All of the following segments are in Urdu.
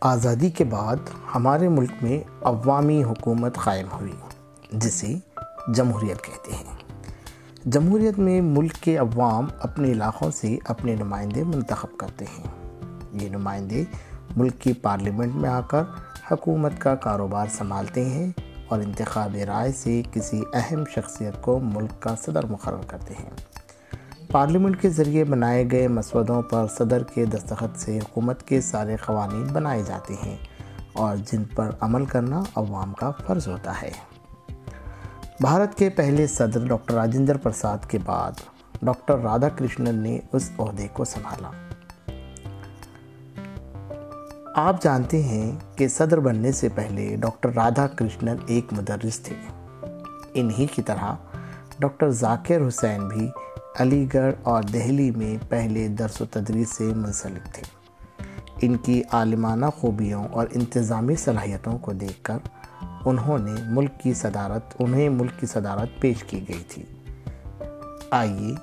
آزادی کے بعد ہمارے ملک میں عوامی حکومت قائم ہوئی، جسے جمہوریت کہتے ہیں۔ جمہوریت میں ملک کے عوام اپنے علاقوں سے اپنے نمائندے منتخب کرتے ہیں۔ یہ نمائندے ملک کی پارلیمنٹ میں آ کر حکومت کا کاروبار سنبھالتے ہیں اور انتخاب رائے سے کسی اہم شخصیت کو ملک کا صدر مقرر کرتے ہیں۔ پارلیمنٹ کے ذریعے بنائے گئے مسودوں پر صدر کے دستخط سے حکومت کے سارے قوانین بنائے جاتے ہیں اور جن پر عمل کرنا عوام کا فرض ہوتا ہے۔ بھارت کے پہلے صدر ڈاکٹر راجندر پرساد کے بعد ڈاکٹر رادھا کرشنن نے اس عہدے کو سنبھالا۔ آپ جانتے ہیں کہ صدر بننے سے پہلے ڈاکٹر رادھا کرشنن ایک مدرس تھے۔ انہی کی طرح ڈاکٹر ذاکر حسین بھی علی گڑھ اور دہلی میں پہلے درس و تدریس سے منسلک تھے۔ ان کی عالمانہ خوبیوں اور انتظامی صلاحیتوں کو دیکھ کر انہوں نے ملک کی صدارت، انہیں ملک کی صدارت پیش کی گئی تھی۔ آئیے،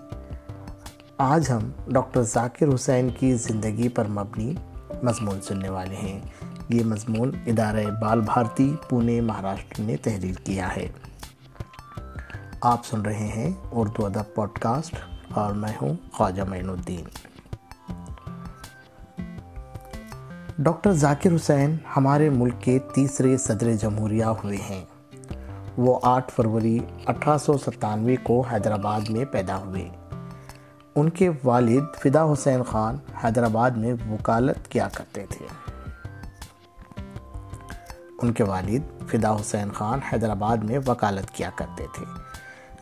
آج ہم ڈاکٹر ذاکر حسین کی زندگی پر مبنی مضمون سننے والے ہیں۔ یہ مضمون ادارہ بال بھارتی پونے مہاراشٹر نے تحریر کیا ہے۔ آپ سن رہے ہیں اردو ادب پوڈ کاسٹ اور میں ہوں خواجہ معین الدین۔ ڈاکٹر ذاکر حسین ہمارے ملک کے تیسرے صدر جمہوریہ ہوئے ہیں۔ وہ آٹھ فروری اٹھارہ سو ستانوے کو حیدرآباد میں پیدا ہوئے۔ ان کے والد فدا حسین خان حیدرآباد میں وکالت کیا کرتے تھے۔ ان کے والد فدا حسین خان حیدرآباد میں وکالت کیا کرتے تھے۔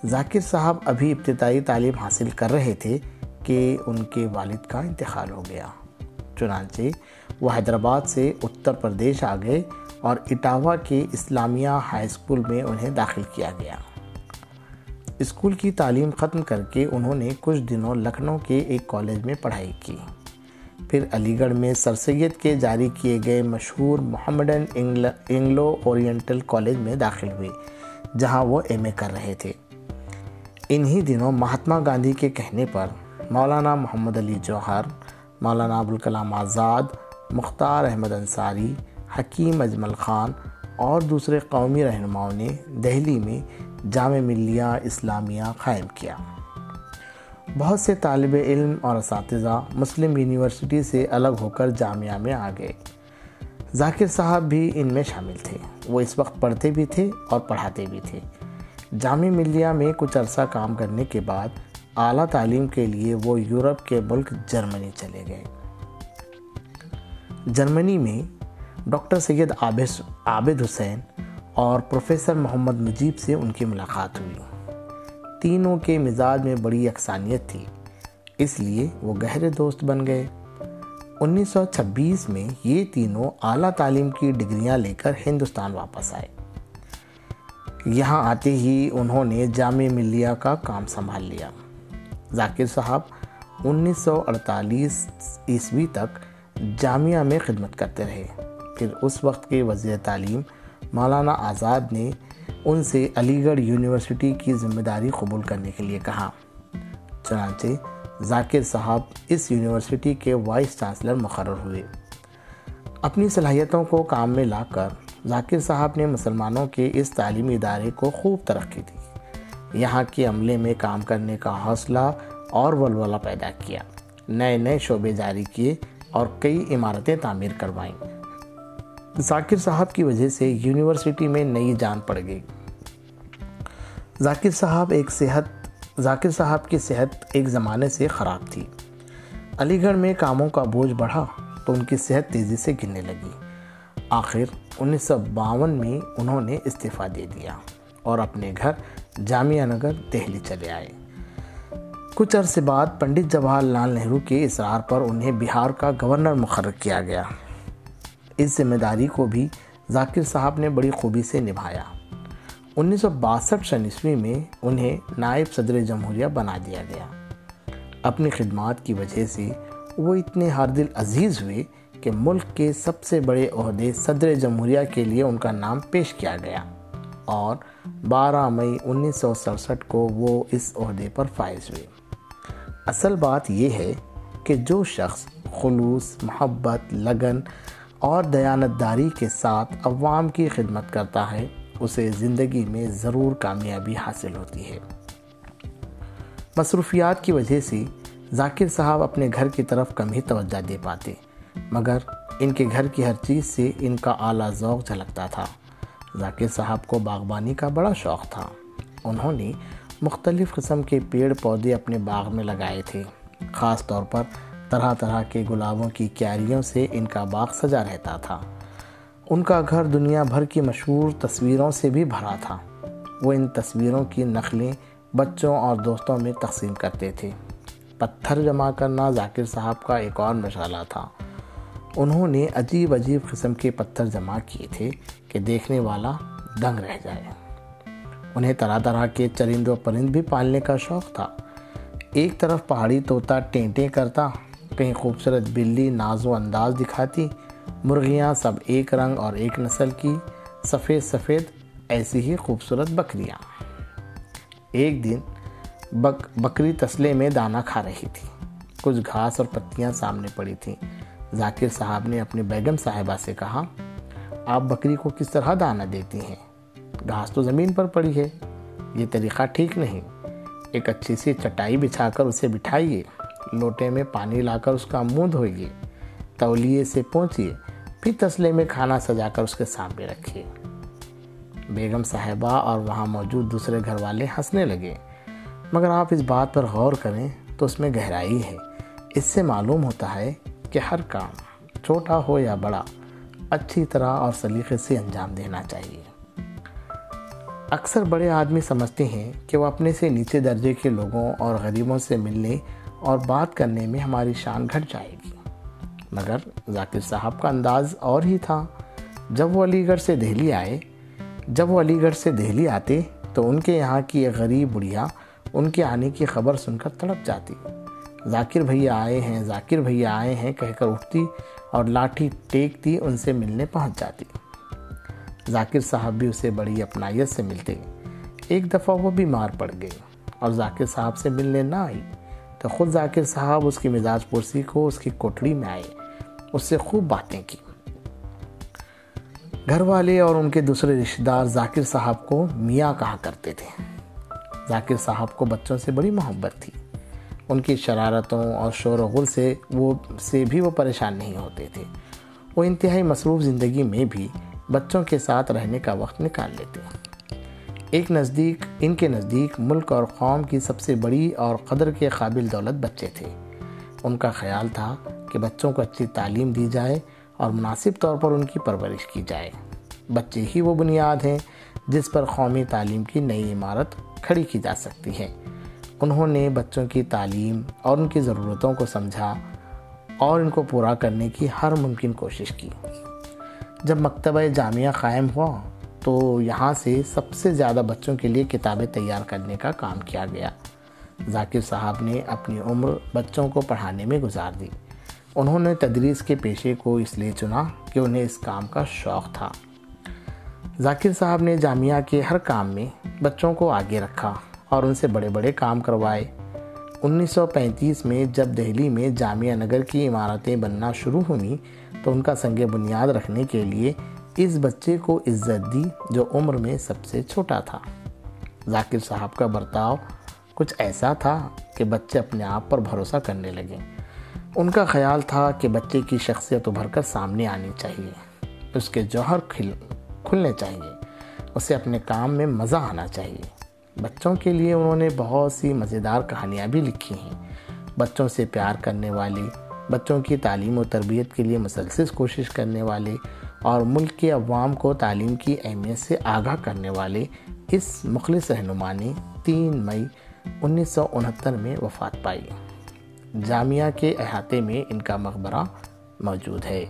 ذاکر صاحب ابھی ابتدائی تعلیم حاصل کر رہے تھے کہ ان کے والد کا انتقال ہو گیا۔ چنانچہ وہ حیدرآباد سے اتر پردیش آ گئے اور اٹاوا کے اسلامیہ ہائی اسکول میں انہیں داخل کیا گیا۔ اسکول کی تعلیم ختم کر کے انہوں نے کچھ دنوں لکھنؤ کے ایک کالج میں پڑھائی کی۔ پھر علی گڑھ میں سر سید کے جاری کیے گئے مشہور محمڈن انگلو اورینٹل کالج میں داخل ہوئے، جہاں وہ ایم اے کر رہے تھے۔ انہی دنوں مہاتما گاندھی کے کہنے پر مولانا محمد علی جوہر، مولانا ابوالکلام آزاد، مختار احمد انصاری، حکیم اجمل خان اور دوسرے قومی رہنماؤں نے دہلی میں جامع ملیہ اسلامیہ قائم کیا۔ بہت سے طالب علم اور اساتذہ مسلم یونیورسٹی سے الگ ہو کر جامعہ میں آ گئے۔ ذاکر صاحب بھی ان میں شامل تھے۔ وہ اس وقت پڑھتے بھی تھے اور پڑھاتے بھی تھے۔ جامع ملیہ میں کچھ عرصہ کام کرنے کے بعد اعلیٰ تعلیم کے لیے وہ یورپ کے ملک جرمنی چلے گئے۔ جرمنی میں ڈاکٹر سید عابد حسین اور پروفیسر محمد مجیب سے ان کی ملاقات ہوئی۔ تینوں کے مزاج میں بڑی یکسانیت تھی، اس لیے وہ گہرے دوست بن گئے۔ انیس سو چھبیس میں یہ تینوں اعلیٰ تعلیم کی ڈگریاں لے کر ہندوستان واپس آئے۔ یہاں آتے ہی انہوں نے جامع ملیہ کا کام سنبھال لیا۔ ذاکر صاحب انیس سو اڑتالیس عیسوی تک جامعہ میں خدمت کرتے رہے۔ پھر اس وقت کے وزیر تعلیم مولانا آزاد نے ان سے علی گڑھ یونیورسٹی کی ذمہ داری قبول کرنے کے لیے کہا۔ چنانچہ ذاکر صاحب اس یونیورسٹی کے وائس چانسلر مقرر ہوئے۔ اپنی صلاحیتوں کو کام میں لا کر ذاکر صاحب نے مسلمانوں کے اس تعلیمی ادارے کو خوب ترقی دی۔ یہاں کے عملے میں کام کرنے کا حوصلہ اور ولولہ پیدا کیا۔ نئے نئے شعبے جاری کیے اور کئی عمارتیں تعمیر کروائیں۔ ذاکر صاحب کی وجہ سے یونیورسٹی میں نئی جان پڑ گئی۔ ذاکر صاحب ایک صحت، ذاکر صاحب کی صحت ایک زمانے سے خراب تھی۔ علی گڑھ میں کاموں کا بوجھ بڑھا تو ان کی صحت تیزی سے گرنے لگی۔ آخر انیس سو باون میں انہوں نے استعفیٰ دے دیا اور اپنے گھر جامعہ نگر دہلی چلے آئے۔ کچھ عرصے بعد پنڈت جواہر لال نہرو کے اصرار پر انہیں بہار کا گورنر مقرر کیا گیا۔ اس ذمہ داری کو بھی ذاکر صاحب نے بڑی خوبی سے نبھایا۔ انیس سو باسٹھ شنیسوی میں انہیں نائب صدر جمہوریہ بنا دیا گیا۔ اپنی خدمات کی وجہ سے وہ اتنے ہر دل عزیز ہوئے کہ ملک کے سب سے بڑے عہدے صدر جمہوریہ کے لیے ان کا نام پیش کیا گیا اور بارہ مئی انیس سو سڑسٹھ کو وہ اس عہدے پر فائز ہوئے۔ اصل بات یہ ہے کہ جو شخص خلوص، محبت، لگن اور دیانتداری کے ساتھ عوام کی خدمت کرتا ہے، اسے زندگی میں ضرور کامیابی حاصل ہوتی ہے۔ مصروفیات کی وجہ سے ذاکر صاحب اپنے گھر کی طرف کم ہی توجہ دے پاتے۔ مگر ان کے گھر کی ہر چیز سے ان کا اعلیٰ ذوق جھلکتا تھا۔ ذاکر صاحب کو باغبانی کا بڑا شوق تھا۔ انہوں نے مختلف قسم کے پیڑ پودے اپنے باغ میں لگائے تھے۔ خاص طور پر طرح طرح کے گلابوں کی کیاریوں سے ان کا باغ سجا رہتا تھا۔ ان کا گھر دنیا بھر کی مشہور تصویروں سے بھی بھرا تھا۔ وہ ان تصویروں کی نقلیں بچوں اور دوستوں میں تقسیم کرتے تھے۔ پتھر جمع کرنا ذاکر صاحب کا ایک اور مشغلہ تھا۔ انہوں نے عجیب عجیب قسم کے پتھر جمع کیے تھے کہ دیکھنے والا دنگ رہ جائے۔ انہیں طرح طرح کے چرند و پرند بھی پالنے کا شوق تھا۔ ایک طرف پہاڑی طوطا ٹینٹیں کرتا، کہیں خوبصورت بلی ناز و انداز دکھاتی، مرغیاں سب ایک رنگ اور ایک نسل کی سفید سفید ایسی ہی خوبصورت بکریاں۔ ایک دن بک بکری تسلے میں دانہ کھا رہی تھی۔ کچھ گھاس اور پتیاں سامنے پڑی تھیں۔ ذاکر صاحب نے اپنے بیگم صاحبہ سے کہا، آپ بکری کو کس طرح دانہ دیتی ہیں؟ گھاس تو زمین پر پڑی ہے، یہ طریقہ ٹھیک نہیں۔ ایک اچھی سی چٹائی بچھا کر اسے بٹھائیے، لوٹے میں پانی لا کر اس کا منہ دھوئیے، تولیے سے پہنچیے پھر تسلے میں کھانا سجا کر اس کے سامنے رکھیے۔ بیگم صاحبہ اور وہاں موجود دوسرے گھر والے ہنسنے لگے۔ مگر آپ اس بات پر غور کریں تو اس میں گہرائی ہے۔ اس سے معلوم ہوتا ہے کہ ہر کام چھوٹا ہو یا بڑا، اچھی طرح اور سلیقے سے انجام دینا چاہیے۔ اکثر بڑے آدمی سمجھتے ہیں کہ وہ اپنے سے نیچے درجے کے لوگوں اور غریبوں سے ملنے اور بات کرنے میں ہماری شان گھٹ جائے گی۔ مگر ذاکر صاحب کا انداز اور ہی تھا۔ جب وہ علی گڑھ سے دہلی آئے، جب وہ علی گڑھ سے دہلی آتے تو ان کے یہاں کی ایک غریب بڑھیا ان کے آنے کی خبر سن کر تڑپ جاتی۔ ذاکر بھیا آئے ہیں، ذاکر بھیا آئے ہیں، کہہ کر اٹھتی اور لاٹھی ٹیکتی، ان سے ملنے پہنچ جاتی۔ ذاکر صاحب بھی اسے بڑی اپنائیت سے ملتے۔ ایک دفعہ وہ بیمار پڑ گئے اور ذاکر صاحب سے ملنے نہ آئی۔ تو خود ذاکر صاحب اس کی مزاج پرسی کو اس کی کوٹڑی میں آئے، اس سے خوب باتیں کی۔ گھر والے اور ان کے دوسرے رشتہ دار ذاکر صاحب کو میاں کہا کرتے تھے۔ ذاکر صاحب کو بچوں سے بڑی محبت تھی۔ ان کی شرارتوں اور شور و غل سے وہ سے بھی وہ پریشان نہیں ہوتے تھے۔ وہ انتہائی مصروف زندگی میں بھی بچوں کے ساتھ رہنے کا وقت نکال لیتے ہیں۔ ایک نزدیک، ان کے نزدیک ملک اور قوم کی سب سے بڑی اور قدر کے قابل دولت بچے تھے۔ ان کا خیال تھا کہ بچوں کو اچھی تعلیم دی جائے اور مناسب طور پر ان کی پرورش کی جائے۔ بچے ہی وہ بنیاد ہیں جس پر قومی تعلیم کی نئی عمارت کھڑی کی جا سکتی ہے۔ انہوں نے بچوں کی تعلیم اور ان کی ضرورتوں کو سمجھا اور ان کو پورا کرنے کی ہر ممکن کوشش کی۔ جب مکتبہ جامعہ قائم ہوا تو یہاں سے سب سے زیادہ بچوں کے لیے کتابیں تیار کرنے کا کام کیا گیا۔ ذاکر صاحب نے اپنی عمر بچوں کو پڑھانے میں گزار دی۔ انہوں نے تدریس کے پیشے کو اس لیے چنا کہ انہیں اس کام کا شوق تھا۔ ذاکر صاحب نے جامعہ کے ہر کام میں بچوں کو آگے رکھا۔ اور ان سے بڑے بڑے کام کروائے۔ انیس سو پینتیس میں جب دہلی میں جامعہ نگر کی عمارتیں بننا شروع ہوئیں، تو ان کا سنگ بنیاد رکھنے کے لیے اس بچے کو عزت دی جو عمر میں سب سے چھوٹا تھا۔ ذاکر صاحب کا برتاؤ کچھ ایسا تھا کہ بچے اپنے آپ پر بھروسہ کرنے لگے۔ ان کا خیال تھا کہ بچے کی شخصیت ابھر کر سامنے آنی چاہیے، اس کے جوہر کھل کھلنے چاہیے، اسے اپنے کام میں مزہ آنا چاہیے۔ بچوں کے لیے انہوں نے بہت سی مزیدار کہانیاں بھی لکھی ہیں۔ بچوں سے پیار کرنے والی بچوں کی تعلیم و تربیت کے لیے مسلسل کوشش کرنے والے اور ملک کے عوام کو تعلیم کی اہمیت سے آگاہ کرنے والے اس مخلص رہنما نے تین مئی انیس سو انہتر میں وفات پائی۔ جامعہ کے احاطے میں ان کا مقبرہ موجود ہے۔